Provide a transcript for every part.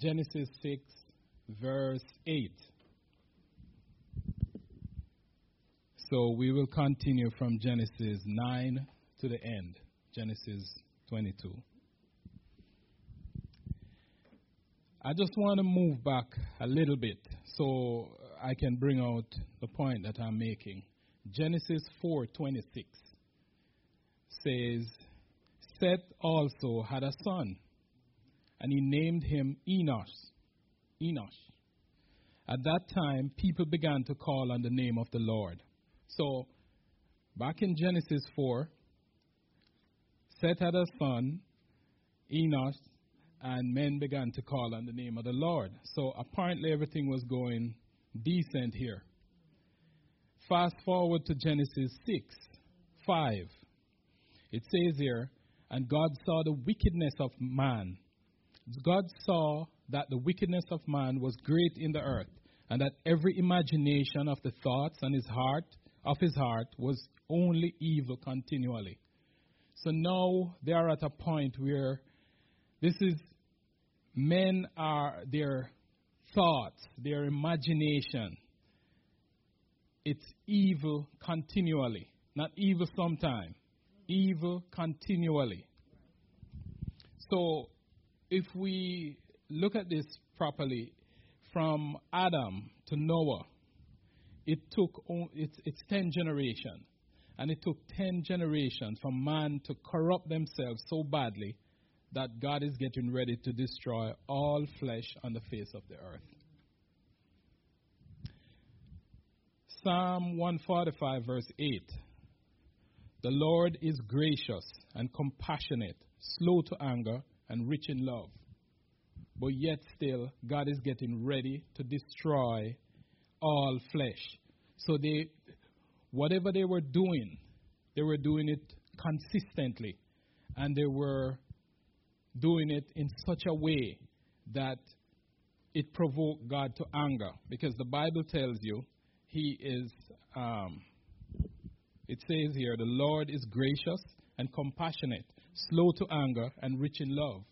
Genesis 6, verse 8. So we will continue from Genesis 9 to the end, Genesis 22. I just want to move back a little bit so I can bring out the point that I'm making. Genesis 4:26 says, Seth also had a son, and he named him Enosh. Enosh. At that time, people began to call on the name of the Lord. So, back in Genesis 4, Seth had a son, Enosh, and men began to call on the name of the Lord. So, apparently, everything was going decent here. Fast forward to Genesis 6 5. It says here, and God saw the wickedness of man. God saw that the wickedness of man was great in the earth, and that every imagination of the thoughts and his heart of his heart was only evil continually. So now they are at a point where this is men are their thoughts, their imagination. It's evil continually, not evil sometime, evil continually. So if we look at this properly, from Adam to Noah, it took it's, it's 10 generations. And it took 10 generations for man to corrupt themselves so badly that God is getting ready to destroy all flesh on the face of the earth. Psalm 145, verse 8. The Lord is gracious and compassionate, slow to anger, and rich in love. But yet, still, God is getting ready to destroy all flesh. So, they, whatever they were doing, they were doing it consistently. And they were doing it in such a way that it provoked God to anger. Because the Bible tells you He is, um, it says here, the Lord is gracious and compassionate, slow to anger, and rich in love.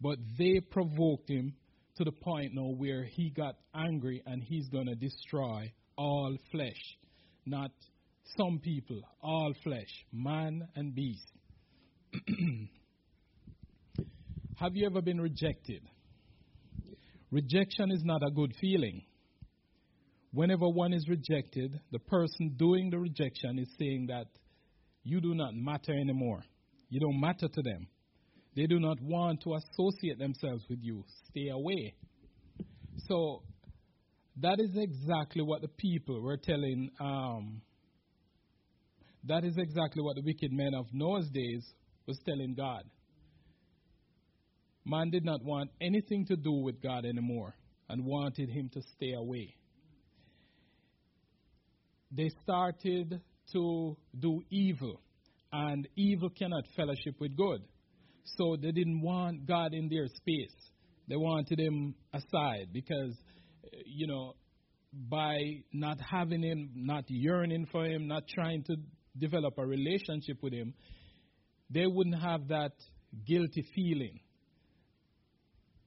But they provoked him to the point now where he got angry and he's going to destroy all flesh. Not some people, all flesh, man and beast. Have you ever been rejected? Rejection is not a good feeling. Whenever one is rejected, the person doing the rejection is saying that you do not matter anymore. You don't matter to them. They do not want to associate themselves with you. Stay away. So, that is exactly what the people were telling. Um, that is exactly what the wicked men of Noah's days was telling God. Man did not want anything to do with God anymore and wanted him to stay away. They started to do evil, and evil cannot fellowship with good. So they didn't want God in their space. They wanted him aside because, eh, you know, by not having him, not yearning for him, not trying to develop a relationship with him, they wouldn't have that guilty feeling.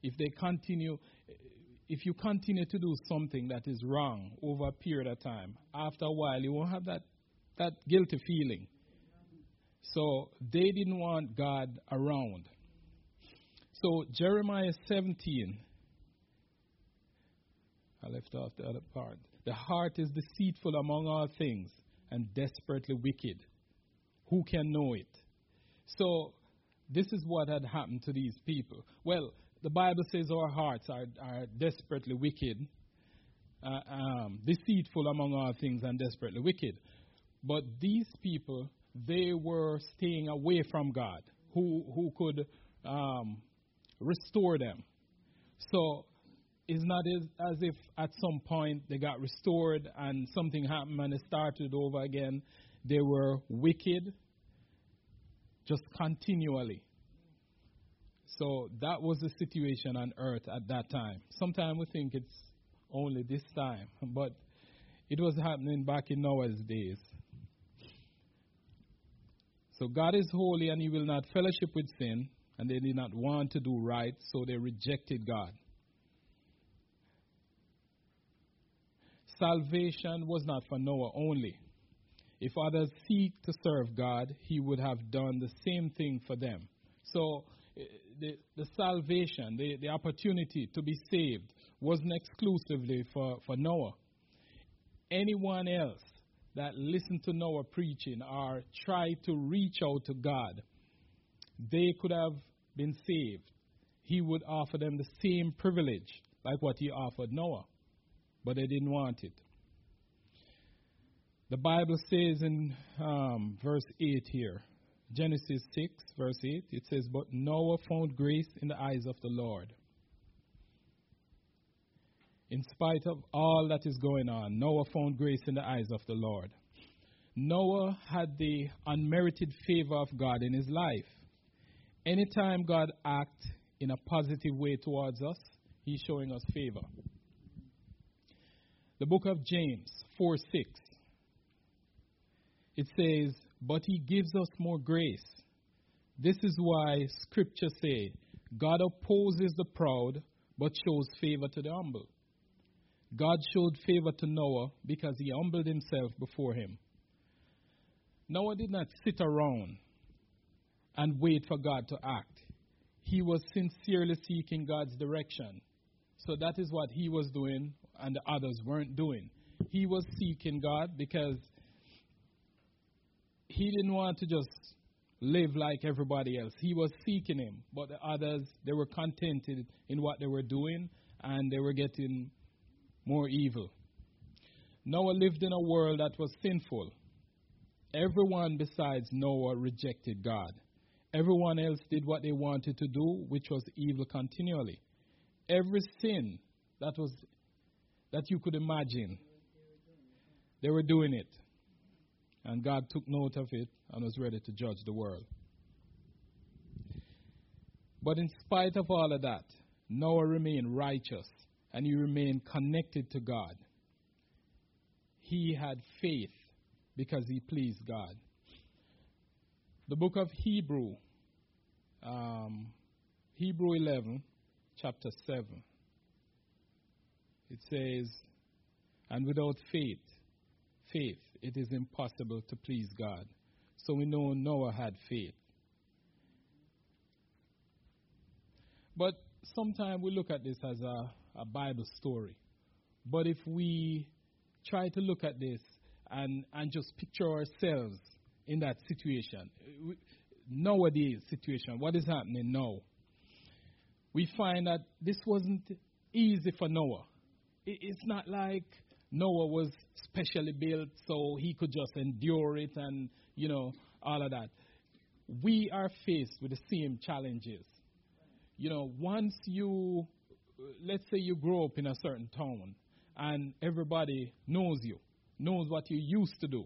If they continue, eh, if you continue to do something that is wrong over a period of time, after a while you won't have that, that guilty feeling. So they didn't want God around. So Jeremiah 17, I left off the other part. The heart is deceitful among all things and desperately wicked. Who can know it? So this is what had happened to these people. Well, the Bible says our hearts are, are desperately wicked, uh, um, deceitful among all things and desperately wicked. But these people they were staying away from God, who, who could um, restore them. So it's not as, as if at some point they got restored and something happened and it started over again. They were wicked just continually. So that was the situation on earth at that time. Sometimes we think it's only this time, but it was happening back in Noah's days. So God is holy and he will not fellowship with sin, and they did not want to do right, so they rejected God. Salvation was not for Noah only. If others seek to serve God, he would have done the same thing for them. So eh, the, the salvation, the, the opportunity to be saved, wasn't exclusively for, for Noah. Anyone else that listened to Noah preaching or tried to reach out to God, they could have been saved. He would offer them the same privilege like what he offered Noah, but they didn't want it. The Bible says in um, verse 8 here, Genesis 6, verse 8, it says, But Noah found grace in the eyes of the Lord. In spite of all that is going on, Noah found grace in the eyes of the Lord. Noah had the unmerited favor of God in his life. Anytime God acts in a positive way towards us, he's showing us favor. The book of James 4 6 it says, But he gives us more grace. This is why scripture say, God opposes the proud, but shows favor to the humble. God showed favor to Noah because he humbled himself before him. Noah did not sit around and wait for God to act. He was sincerely seeking God's direction. So that is what he was doing, and the others weren't doing. He was seeking God because he didn't want to just live like everybody else. He was seeking him, but the others, they were contented in what they were doing and they were getting more evil. Noah lived in a world that was sinful. Everyone besides Noah rejected God. Everyone else did what they wanted to do, which was evil continually. Every sin that was that you could imagine, they were doing it. And God took note of it and was ready to judge the world. But in spite of all of that, Noah remained righteous and he remained connected to God. He had faith because he pleased God. The book of Hebrew, um, Hebrew 11, chapter 7, it says, And without faith, faith, it is impossible to please God. So we know Noah had faith. But sometimes we look at this as a, a Bible story. But if we try to look at this and, and just picture ourselves in that situation, nowadays situation, what is happening now? We find that this wasn't easy for Noah. It's not like Noah was specially built so he could just endure it and, you know, all of that. We are faced with the same challenges. You know, once you, let's say you grow up in a certain town and everybody knows you, knows what you used to do,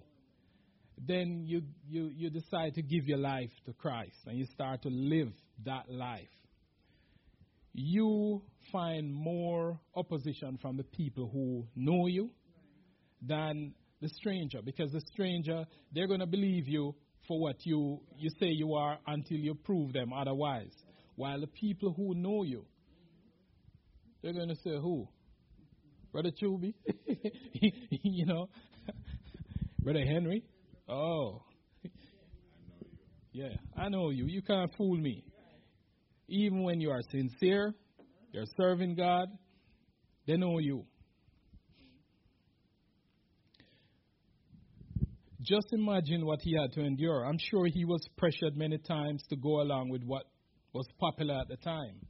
then you, you, you decide to give your life to Christ and you start to live that life. You find more opposition from the people who know you than the stranger because the stranger, they're going to believe you for what you, you say you are until you prove them otherwise. While the people who know you, they're going to say, Who? Brother Chuby? you know? Brother Henry? Oh. Yeah, I know you. You can't fool me. Even when you are sincere, you're serving God, they know you. Just imagine what he had to endure. I'm sure he was pressured many times to go along with what was popular at the time.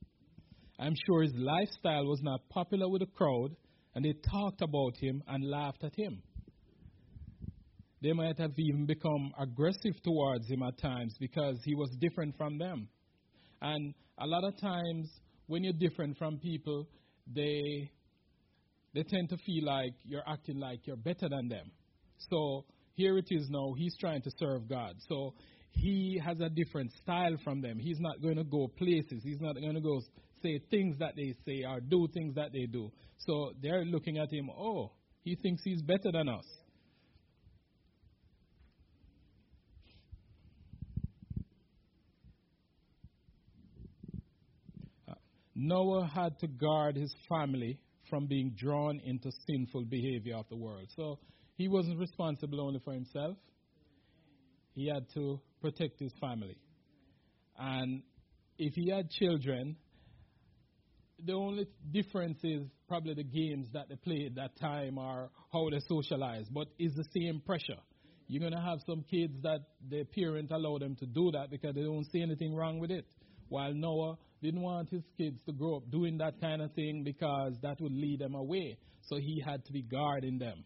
I'm sure his lifestyle was not popular with the crowd, and they talked about him and laughed at him. They might have even become aggressive towards him at times because he was different from them. And a lot of times, when you're different from people, they they tend to feel like you're acting like you're better than them. So here it is now, he's trying to serve God. So he has a different style from them. He's not going to go places. He's not going to go say things that they say or do things that they do. So they're looking at him, oh, he thinks he's better than us. Uh, Noah had to guard his family from being drawn into sinful behavior of the world. So he wasn't responsible only for himself, he had to protect his family. And if he had children, the only difference is probably the games that they play at that time or how they socialize, but it's the same pressure. You're going to have some kids that their parents allow them to do that because they don't see anything wrong with it. While Noah didn't want his kids to grow up doing that kind of thing because that would lead them away. So he had to be guarding them.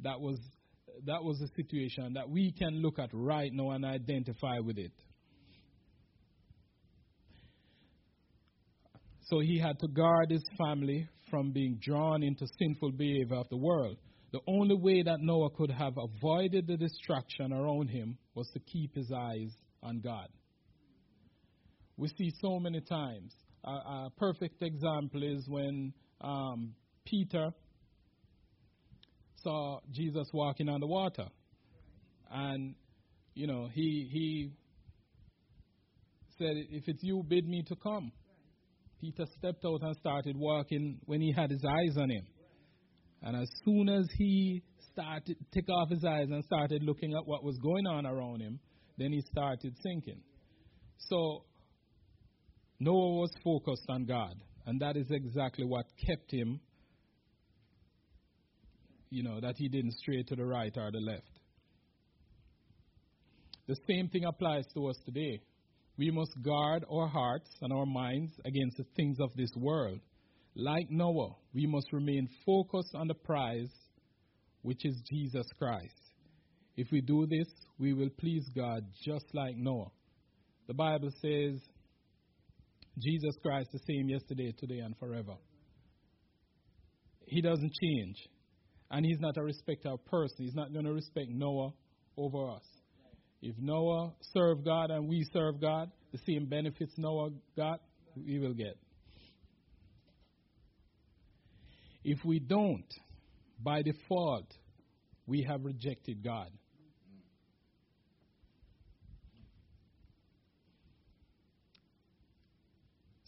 That was that was a situation that we can look at right now and identify with it. So he had to guard his family from being drawn into sinful behavior of the world. The only way that Noah could have avoided the destruction around him was to keep his eyes on God. We see so many times. A, a perfect example is when um, Peter saw Jesus walking on the water. And, you know, he, he said, If it's you, bid me to come. Peter stepped out and started walking when he had his eyes on him. And as soon as he started take off his eyes and started looking at what was going on around him, then he started sinking. So Noah was focused on God, and that is exactly what kept him you know, that he didn't stray to the right or the left. The same thing applies to us today. We must guard our hearts and our minds against the things of this world. Like Noah, we must remain focused on the prize, which is Jesus Christ. If we do this, we will please God just like Noah. The Bible says, Jesus Christ the same yesterday, today, and forever. He doesn't change. And he's not a respecter of person. He's not going to respect Noah over us. If Noah served God and we serve God, the same benefits Noah got, we will get. If we don't, by default, we have rejected God.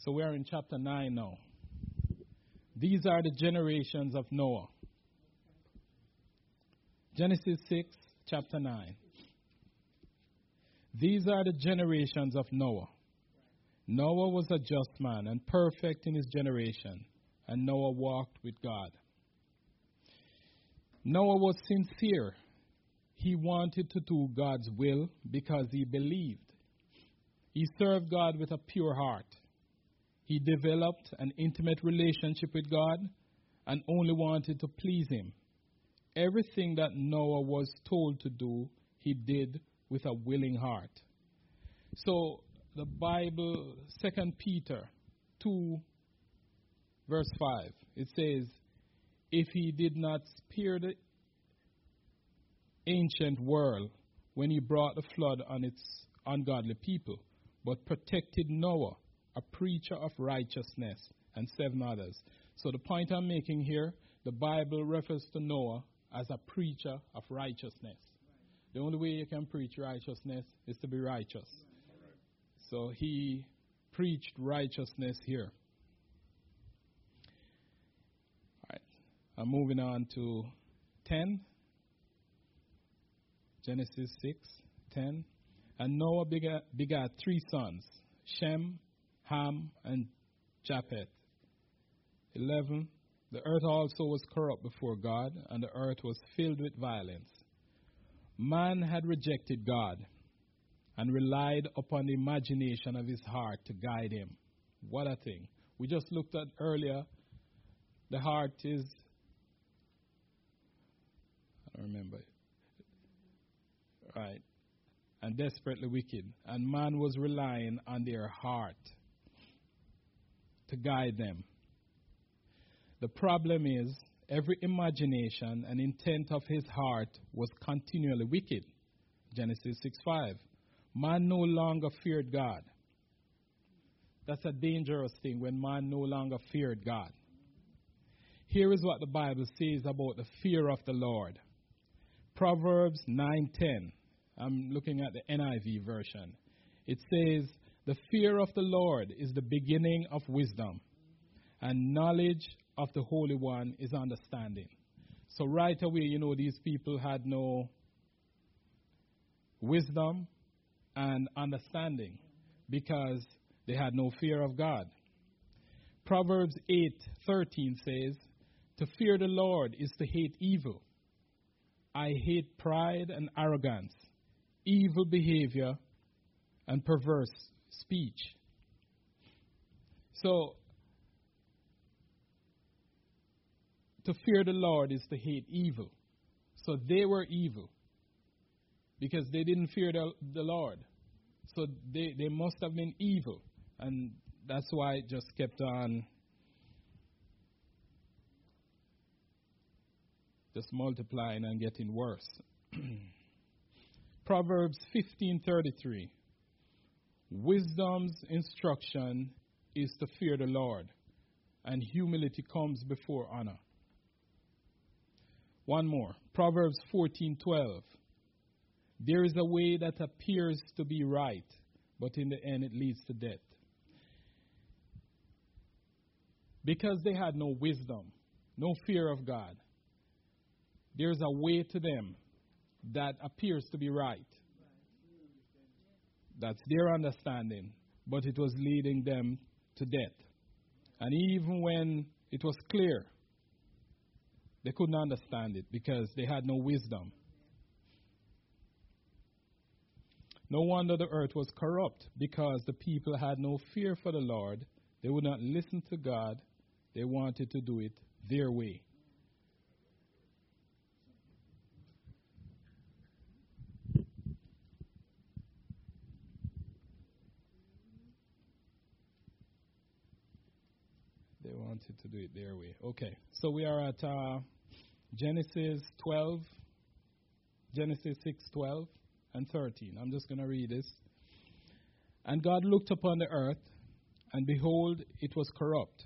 So we are in chapter 9 now. These are the generations of Noah. Genesis 6, chapter 9. These are the generations of Noah. Noah was a just man and perfect in his generation, and Noah walked with God. Noah was sincere. He wanted to do God's will because he believed. He served God with a pure heart. He developed an intimate relationship with God and only wanted to please Him. Everything that Noah was told to do, he did with a willing heart. So the Bible, 2 Peter 2, verse 5, it says, If he did not spare the ancient world when he brought the flood on its ungodly people, but protected Noah, a preacher of righteousness, and seven others. So the point I'm making here, the Bible refers to Noah as a preacher of righteousness. The only way you can preach righteousness is to be righteous. So he preached righteousness here. All right. I'm moving on to 10. Genesis 6, 10. And Noah begat, begat three sons Shem, Ham, and Japheth. 11. The earth also was corrupt before God, and the earth was filled with violence. Man had rejected God and relied upon the imagination of his heart to guide him. What a thing. We just looked at earlier, the heart is, I don't remember, right, and desperately wicked. And man was relying on their heart to guide them. The problem is, every imagination and intent of his heart was continually wicked. Genesis 6:5. Man no longer feared God. That's a dangerous thing when man no longer feared God. Here is what the Bible says about the fear of the Lord. Proverbs 9:10. I'm looking at the NIV version. It says, "The fear of the Lord is the beginning of wisdom, and knowledge of the Holy One is understanding. So, right away, you know, these people had no wisdom and understanding because they had no fear of God. Proverbs 8:13 says, "To fear the Lord is to hate evil. I hate pride and arrogance, evil behavior and perverse speech." So to fear the Lord is to hate evil. So they were evil because they didn't fear the, the Lord. So they, they must have been evil. And that's why it just kept on just multiplying and getting worse. Proverbs 15:33 Wisdom's instruction is to fear the Lord, and humility comes before honor. One more. Proverbs 14:12. There is a way that appears to be right, but in the end it leads to death. Because they had no wisdom, no fear of God, there's a way to them that appears to be right. That's their understanding, but it was leading them to death. And even when it was clear, they couldn't understand it because they had no wisdom. No wonder the earth was corrupt because the people had no fear for the Lord. They would not listen to God. They wanted to do it their way. They wanted to do it their way. Okay, so we are at uh, Genesis 12, Genesis 6, 12 and 13. I'm just going to read this. And God looked upon the earth, and behold, it was corrupt,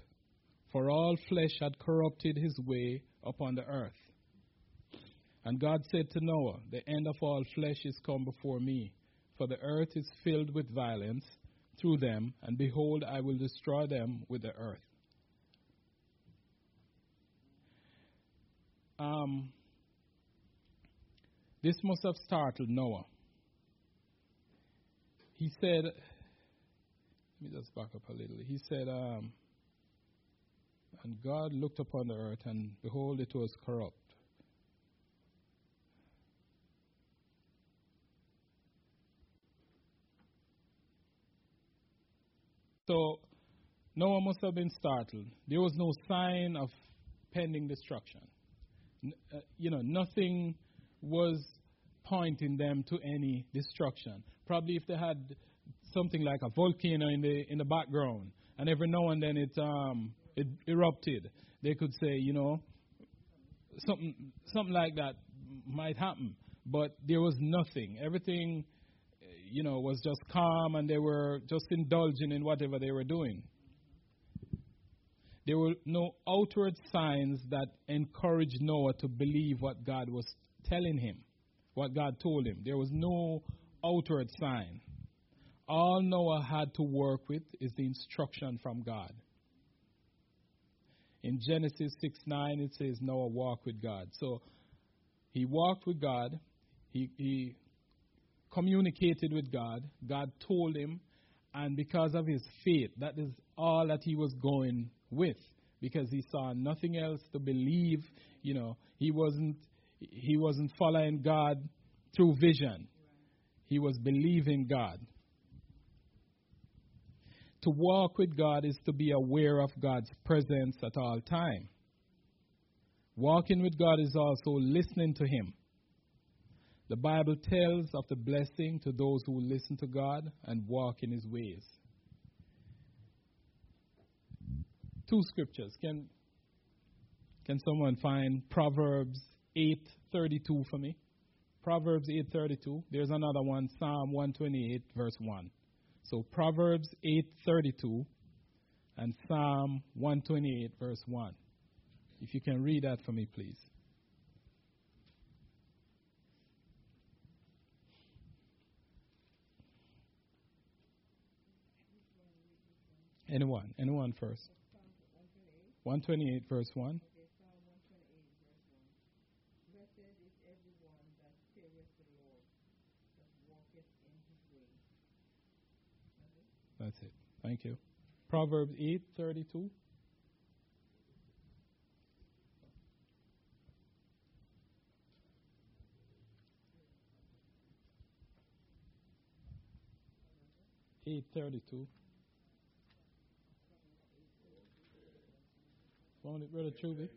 for all flesh had corrupted his way upon the earth. And God said to Noah, The end of all flesh is come before me, for the earth is filled with violence through them, and behold, I will destroy them with the earth. Um, this must have startled Noah. He said, let me just back up a little. He said, um, and God looked upon the earth, and behold, it was corrupt. So Noah must have been startled. There was no sign of pending destruction. Uh, you know, nothing was pointing them to any destruction. Probably if they had something like a volcano in the in the background, and every now and then it um it erupted, they could say, you know, something something like that might happen. But there was nothing. Everything, you know, was just calm, and they were just indulging in whatever they were doing. There were no outward signs that encouraged Noah to believe what God was telling him, what God told him. There was no outward sign. All Noah had to work with is the instruction from God. In Genesis 6 9, it says Noah walked with God. So he walked with God, he, he communicated with God, God told him, and because of his faith, that is all that he was going with because he saw nothing else to believe. You know, he wasn't he wasn't following God through vision. He was believing God. To walk with God is to be aware of God's presence at all time. Walking with God is also listening to Him. The Bible tells of the blessing to those who listen to God and walk in His ways. Two scriptures. Can can someone find Proverbs 8:32 for me? Proverbs 8:32. There's another one, Psalm 128 verse 1. So Proverbs 8:32 and Psalm 128 verse 1. If you can read that for me, please. Anyone? Anyone first? 128, verse 1. Okay, Psalm 128, verse 1. Blessed is everyone that feareth the Lord, that walketh in his ways. That's it. Thank you. Proverbs 8, 32. Eight thirty-two. It, Brother Truby?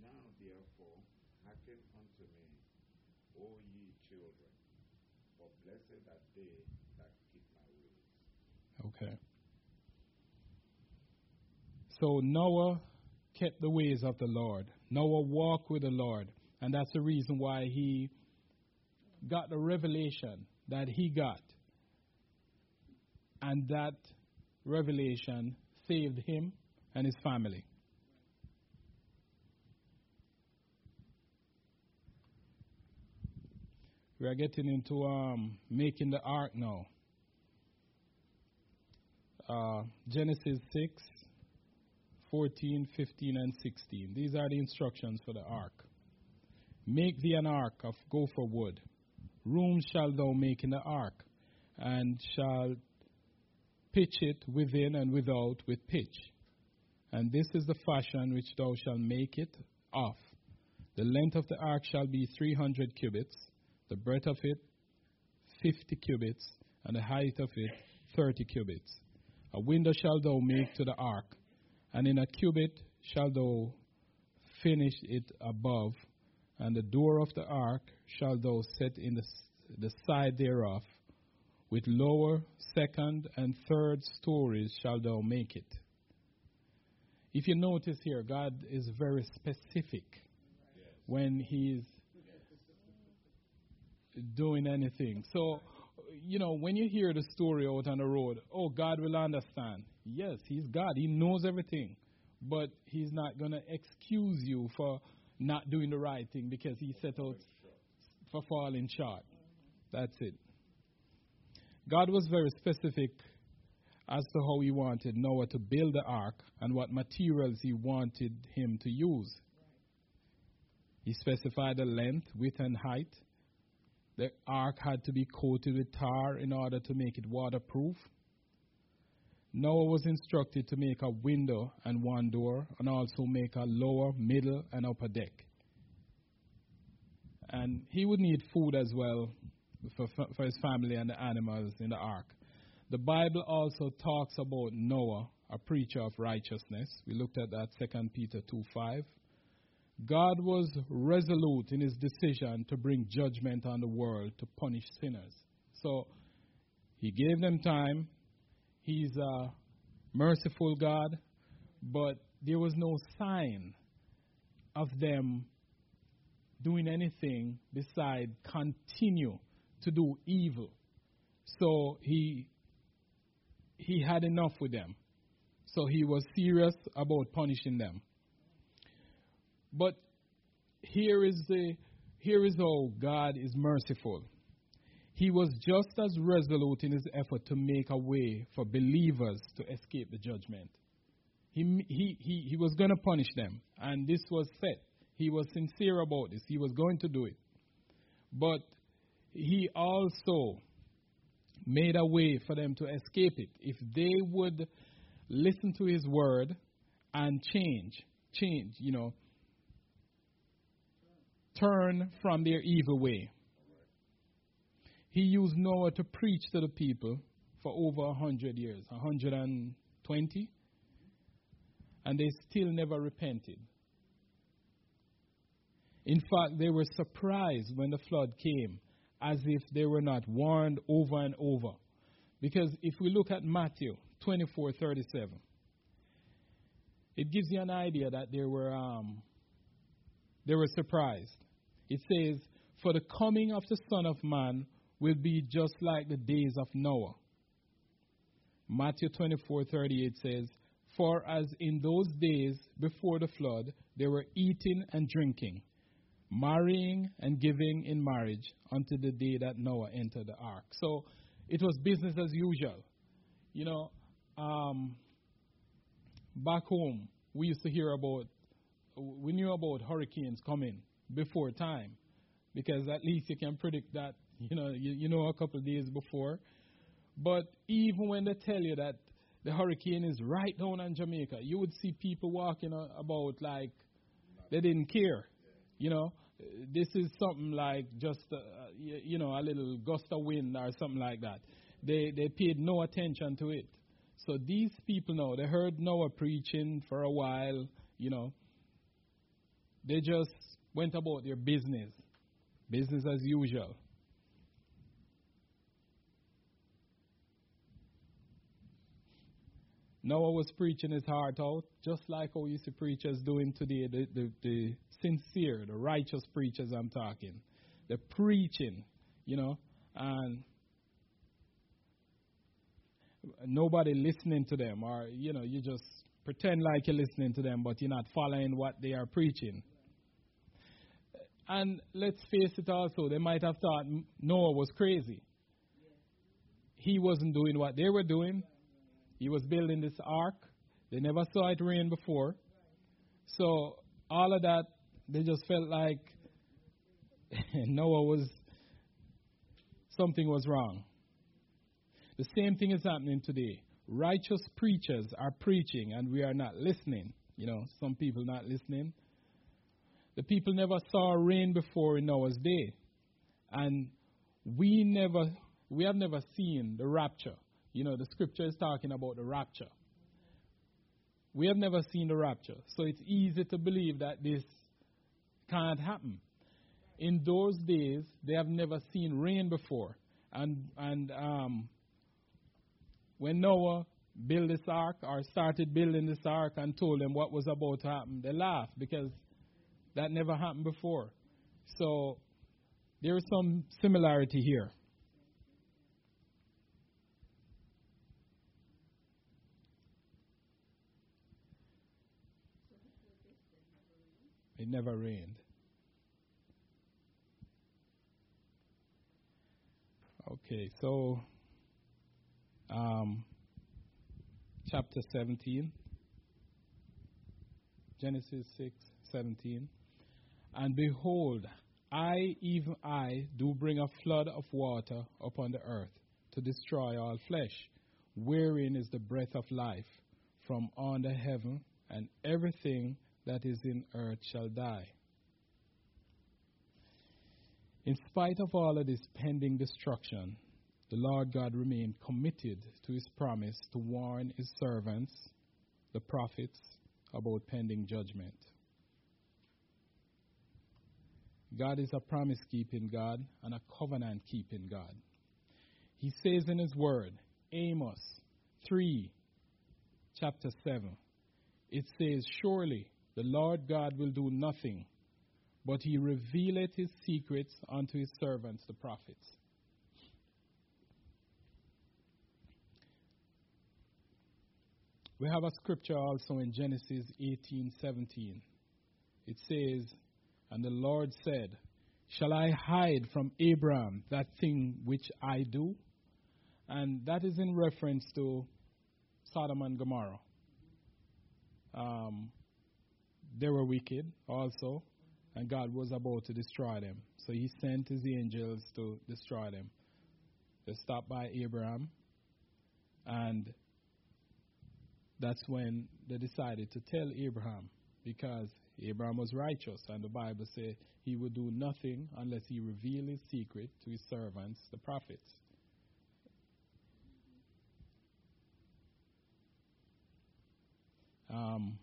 Now therefore hearken unto me, O ye children, for blessed are they that keep my ways. Okay. So Noah kept the ways of the Lord. Noah walked with the Lord. And that's the reason why he got the revelation that he got. And that revelation saved him and his family. We are getting into um, making the ark now. Uh, Genesis 6, 14, 15, and 16. These are the instructions for the ark. Make thee an ark of gopher wood. Room shall thou make in the ark, and shall pitch it within and without with pitch. And this is the fashion which thou shalt make it of. The length of the ark shall be three hundred cubits, the breadth of it fifty cubits, and the height of it thirty cubits. A window shall thou make to the ark, and in a cubit shall thou finish it above, and the door of the ark shall thou set in the, the side thereof. With lower, second, and third stories shall thou make it. If you notice here, God is very specific when He's doing anything. So, you know, when you hear the story out on the road, oh, God will understand. Yes, He's God. He knows everything. But He's not going to excuse you for not doing the right thing because He set out for falling short. That's it. God was very specific as to how He wanted Noah to build the ark and what materials He wanted him to use. He specified the length, width, and height. The ark had to be coated with tar in order to make it waterproof. Noah was instructed to make a window and one door, and also make a lower, middle, and upper deck. And he would need food as well for, for his family and the animals in the ark. The Bible also talks about Noah, a preacher of righteousness. We looked at that 2 Peter 2 5. God was resolute in his decision to bring judgment on the world to punish sinners. So he gave them time. He's a merciful God, but there was no sign of them doing anything beside continue to do evil. So he he had enough with them. So he was serious about punishing them. But here is the here is how God is merciful. He was just as resolute in his effort to make a way for believers to escape the judgment. He, he, he, he was going to punish them, and this was set. He was sincere about this. He was going to do it. But he also made a way for them to escape it. If they would listen to his word and change, change, you know, turn from their evil way. He used Noah to preach to the people for over a hundred years, hundred and twenty, and they still never repented. In fact, they were surprised when the flood came, as if they were not warned over and over. Because if we look at Matthew 24:37, it gives you an idea that they were um, they were surprised. It says, "For the coming of the Son of Man will be just like the days of Noah." Matthew 24:38 says, "For as in those days before the flood, they were eating and drinking, marrying and giving in marriage until the day that Noah entered the ark." So it was business as usual. You know, um, back home, we used to hear about, we knew about hurricanes coming before time because at least you can predict that, you know, you, you know a couple of days before. But even when they tell you that the hurricane is right down on Jamaica, you would see people walking about like they didn't care. You know, this is something like just, uh, you know, a little gust of wind or something like that. They, they paid no attention to it. So these people now, they heard Noah preaching for a while, you know. They just went about their business, business as usual. Noah was preaching his heart out, just like how you see preachers doing today, the, the, the sincere, the righteous preachers I'm talking. They're preaching, you know, and nobody listening to them, or, you know, you just pretend like you're listening to them, but you're not following what they are preaching. And let's face it also, they might have thought Noah was crazy. He wasn't doing what they were doing. He was building this ark. They never saw it rain before. So all of that, they just felt like Noah was something was wrong. The same thing is happening today. Righteous preachers are preaching and we are not listening. You know, some people not listening. The people never saw rain before in Noah's day. And we never we have never seen the rapture. You know, the scripture is talking about the rapture. We have never seen the rapture, so it's easy to believe that this can't happen. In those days, they have never seen rain before, and and um, when Noah built this ark or started building this ark and told them what was about to happen, they laughed because that never happened before. So there is some similarity here. It never rained. Okay, so um, chapter 17, Genesis 6 17. And behold, I, even I, do bring a flood of water upon the earth to destroy all flesh, wherein is the breath of life from under heaven, and everything that is in earth shall die. In spite of all of this pending destruction, the Lord God remained committed to his promise to warn his servants, the prophets, about pending judgment. God is a promise keeping God and a covenant keeping God. He says in his word, Amos 3, chapter 7, it says, Surely the Lord God will do nothing, but he revealeth his secrets unto his servants, the prophets. We have a scripture also in Genesis 18:17. It says, "And the Lord said, Shall I hide from Abraham that thing which I do?" And that is in reference to Sodom and Gomorrah. Um, they were wicked also, and God was about to destroy them. So he sent his angels to destroy them. They stopped by Abraham, and that's when they decided to tell Abraham because Abraham was righteous, and the Bible says he would do nothing unless he revealed his secret to his servants, the prophets. Um,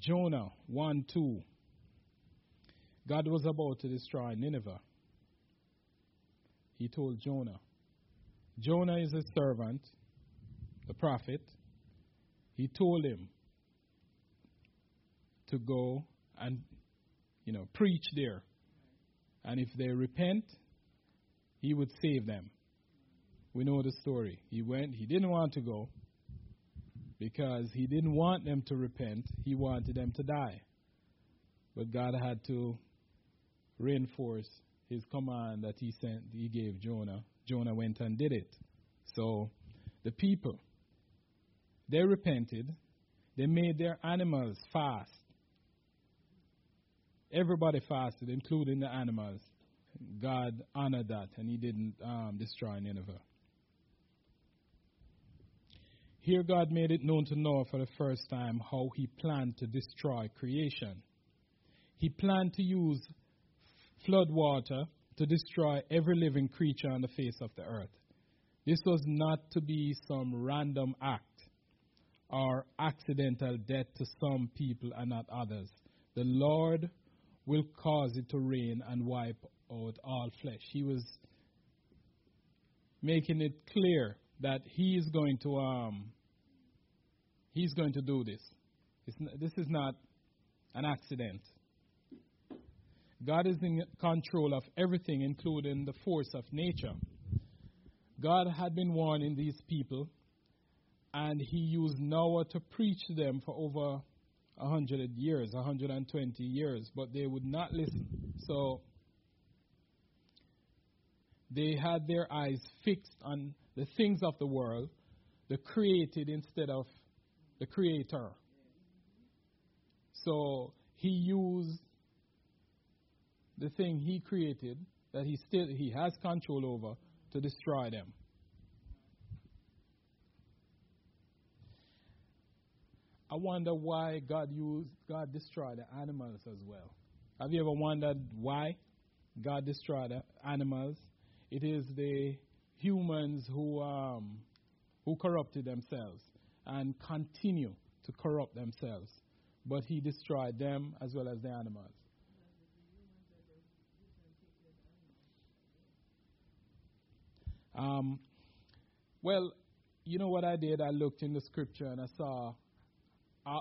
Jonah 1 2. God was about to destroy Nineveh. He told Jonah. Jonah is a servant, the prophet. He told him to go and, you know, preach there. And if they repent, he would save them. We know the story. He went, he didn't want to go because he didn't want them to repent, he wanted them to die. But God had to reinforce his command that he sent he gave Jonah. Jonah went and did it. So the people they repented, They made their animals fast. Everybody fasted, including the animals. God honored that, and He didn't um, destroy Nineveh. Here, God made it known to Noah for the first time how He planned to destroy creation. He planned to use flood water to destroy every living creature on the face of the earth. This was not to be some random act or accidental death to some people and not others. The Lord will cause it to rain and wipe out all flesh. He was making it clear that he is going to um, he's going to do this. This is not an accident. God is in control of everything, including the force of nature. God had been warning these people, and He used Noah to preach to them for over 100 years, 120 years, but they would not listen. So they had their eyes fixed on the things of the world, the created instead of the creator. So he used the thing he created that he still he has control over to destroy them. I wonder why God used God destroyed the animals as well. Have you ever wondered why God destroyed the animals? It is the humans who um, who corrupted themselves and continue to corrupt themselves. But He destroyed them as well as the animals. Um, well, you know what I did? I looked in the scripture and I saw. Uh,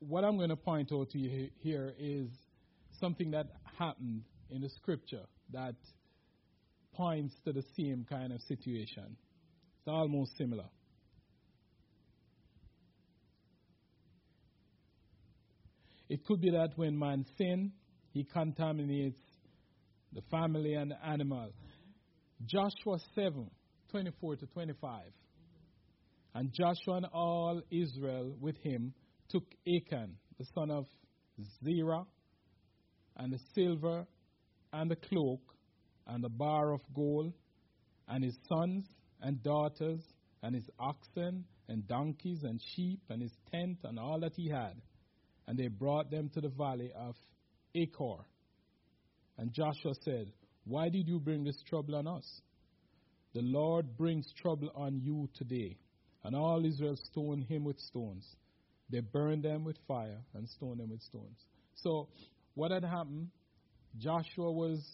what I'm going to point out to you here is something that happened in the scripture that points to the same kind of situation. It's almost similar. It could be that when man sins, he contaminates the family and the animal. Joshua 7 24 to 25. And Joshua and all Israel with him took Achan, the son of Zerah, and the silver, and the cloak, and the bar of gold, and his sons and daughters, and his oxen, and donkeys, and sheep, and his tent, and all that he had. And they brought them to the valley of Achor. And Joshua said, Why did you bring this trouble on us? The Lord brings trouble on you today. And all Israel stoned him with stones. They burned them with fire and stoned them with stones. So, what had happened? Joshua was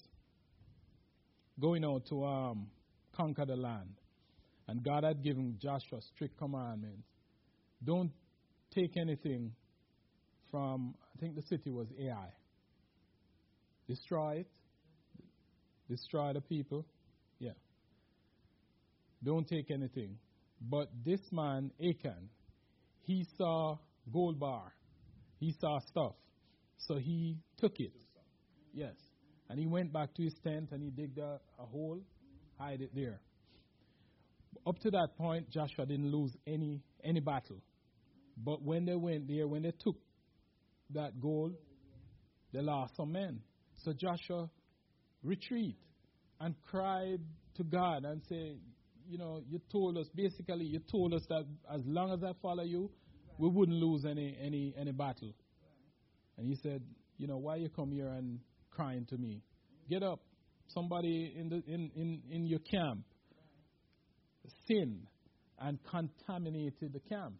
going out to um, conquer the land. And God had given Joshua strict commandments. Don't take anything from, I think the city was Ai. Destroy it. Destroy the people. Yeah. Don't take anything. But this man, Achan, he saw gold bar. He saw stuff. So he took it. Yes. And he went back to his tent and he digged a, a hole, hide it there. Up to that point, Joshua didn't lose any any battle. But when they went there, when they took that goal, they lost some men. So Joshua retreat and cried to God and say, you know, you told us basically you told us that as long as I follow you, we wouldn't lose any any any battle. And he said, you know, why you come here and crying to me? Get up. Somebody in the in, in, in your camp sinned and contaminated the camp.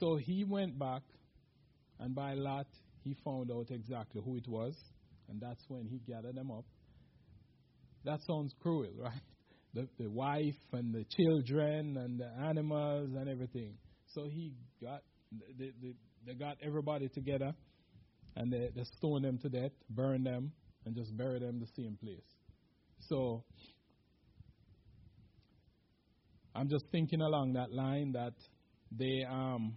So he went back and by lot he found out exactly who it was, and that's when he gathered them up. That sounds cruel, right? The, the wife and the children and the animals and everything. So he got, they, they, they got everybody together and they, they stoned them to death, burned them, and just buried them the same place. So I'm just thinking along that line that they um,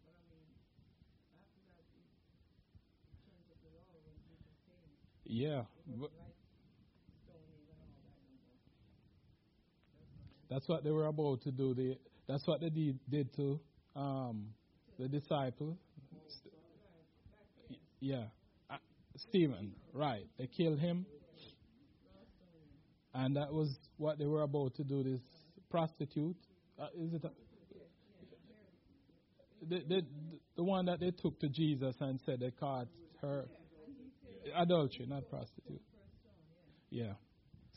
more. That's what they were about to do. They, that's what they did, did to um, the disciple. Yeah. Uh, Stephen, right. They killed him. And that was what they were about to do. This prostitute. Uh, is it? A, the, the, the one that they took to Jesus and said they caught her. Adultery, not prostitute. Yeah.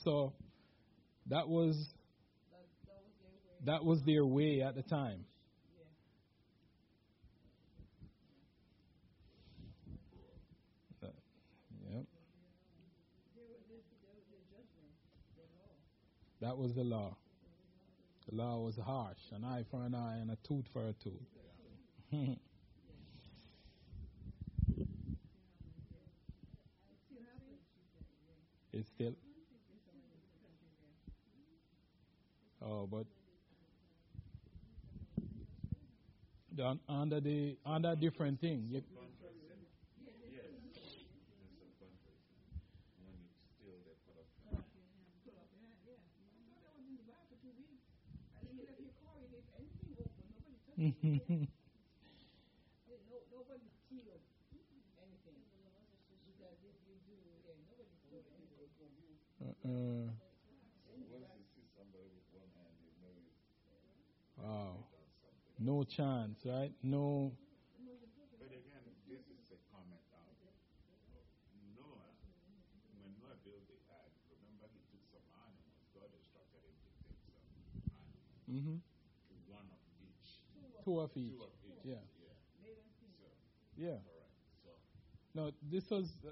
So that was that was their way at the time. That was the law. The law was harsh an eye for an eye and a tooth for a tooth. it's still. Oh, but the- under the under different thing. You, Yes. In some countries, when you steal, they put up No, nobody steal anything. Because if you do, yeah, nobody stole anything. uh, Once you see somebody with one hand, you know he's wow. No chance, right? No. But again, this is a comment out. Noah, when Noah built the ark, remember he took some animals. God instructed him to take some animals, hmm one of each. Two of each. Two of each. Yeah. Yeah. So, Yeah. correct. So, No, this was uh,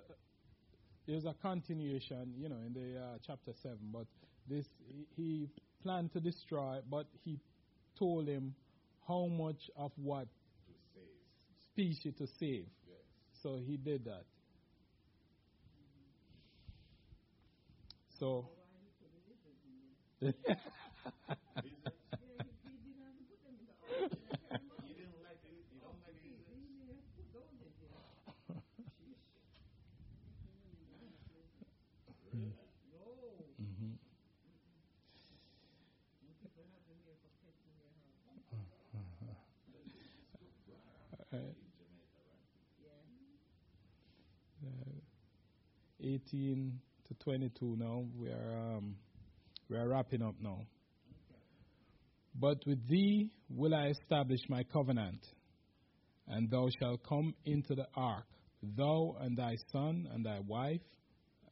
there's a continuation, you know, in the uh, chapter seven. But this he, he planned to destroy, but he told him how much of what to save. species to save. Yes. So he did that. So. You didn't like it? You don't like it? Mhm. Uh, uh, 18 to 22 now. We are um, we are wrapping up now. But with thee will I establish my covenant, and thou shalt come into the ark, thou and thy son and thy wife,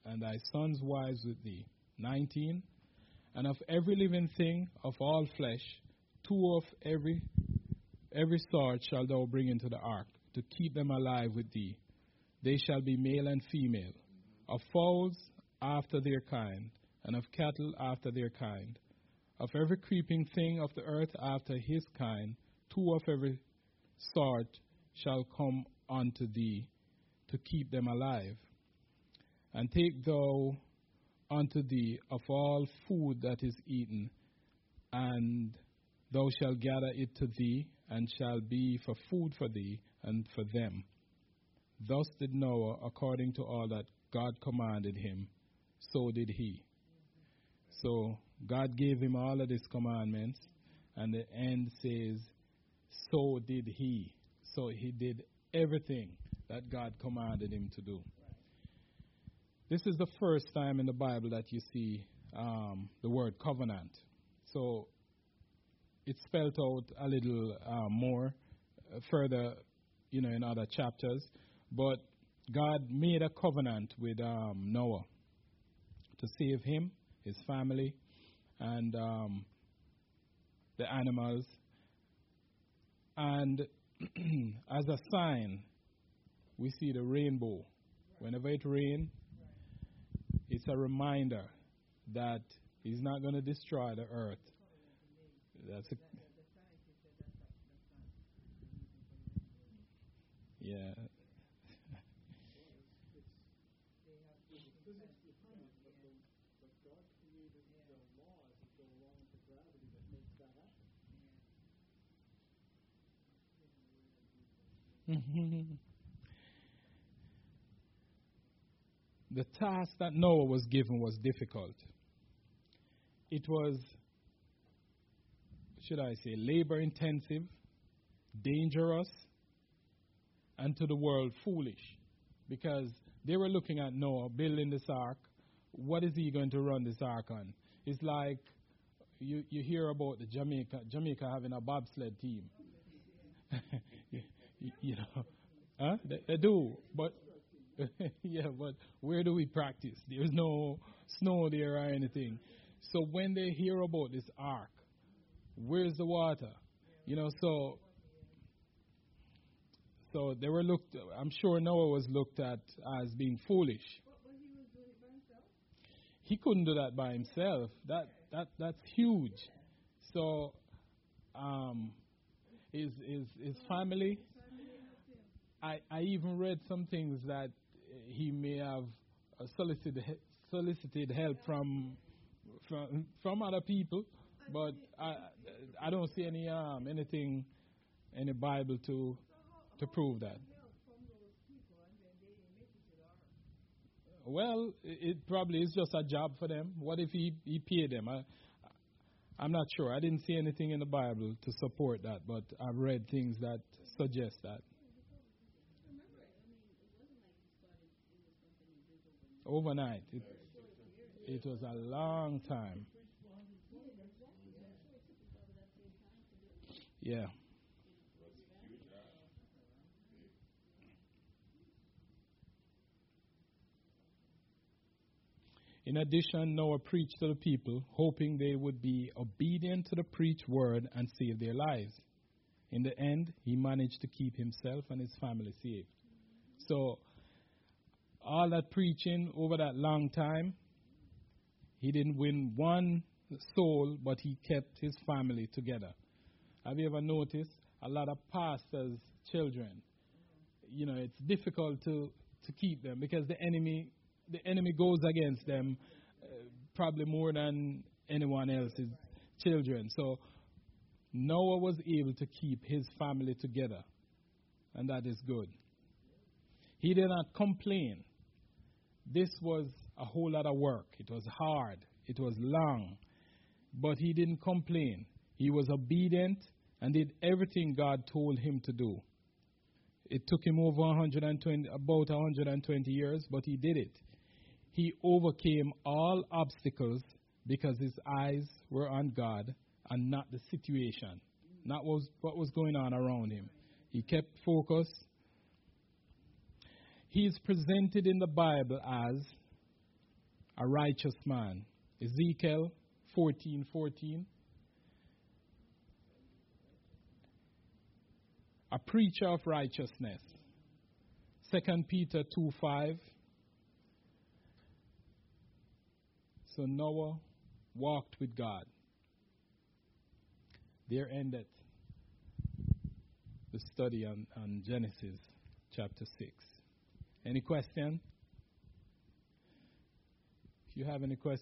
and thy sons' wives with thee. 19. And of every living thing of all flesh, two of every every sort shall thou bring into the ark, to keep them alive with thee. They shall be male and female, of fowls after their kind, and of cattle after their kind, of every creeping thing of the earth after his kind, two of every sort shall come unto thee, to keep them alive. And take thou unto thee of all food that is eaten, and thou shalt gather it to thee, and shall be for food for thee and for them. Thus did Noah according to all that God commanded him, so did he. So God gave him all of these commandments, and the end says, so did he. So he did everything that God commanded him to do. This is the first time in the Bible that you see um, the word covenant. So it's spelled out a little uh, more uh, further, you know, in other chapters. But God made a covenant with um, Noah to save him, his family, and um, the animals. And as a sign, we see the rainbow. Whenever it rains, it's a reminder that He's not going to destroy the earth. That's a, yeah. the task that Noah was given was difficult. It was, should I say, labor intensive, dangerous, and to the world foolish. Because they were looking at Noah building this ark. What is he going to run this ark on? It's like you, you hear about the Jamaica Jamaica having a bobsled team. you, know, huh? They, they do, but yeah, but where do we practice? There's no snow there or anything. So when they hear about this ark, where's the water? You know, so so they were looked. I'm sure Noah was looked at as being foolish. He couldn't do that by himself. That that that's huge. So, um, his his his family. I I even read some things that he may have solicited solicited help from from from other people, but I I don't see any um anything in the Bible to to prove that. Well, it probably is just a job for them. What if he, he paid them? I, I'm not sure. I didn't see anything in the Bible to support that, but I've read things that suggest that. Overnight. It, it was a long time. Yeah. In addition, Noah preached to the people, hoping they would be obedient to the preached word and save their lives. In the end, he managed to keep himself and his family safe. So, all that preaching over that long time, he didn't win one soul, but he kept his family together. Have you ever noticed a lot of pastors' children? You know, it's difficult to, to keep them because the enemy the enemy goes against them uh, probably more than anyone else's children. So Noah was able to keep his family together, and that is good. He did not complain. This was a whole lot of work. It was hard. It was long. But he didn't complain. He was obedient and did everything God told him to do. It took him over 120, about 120 years, but he did it he overcame all obstacles because his eyes were on God and not the situation, not was, what was going on around him. He kept focus. He is presented in the Bible as a righteous man. Ezekiel 14:14. 14, a preacher of righteousness. 2 Peter 2:5 So Noah walked with God. There ended the study on, on Genesis chapter 6. Any question? If you have any questions,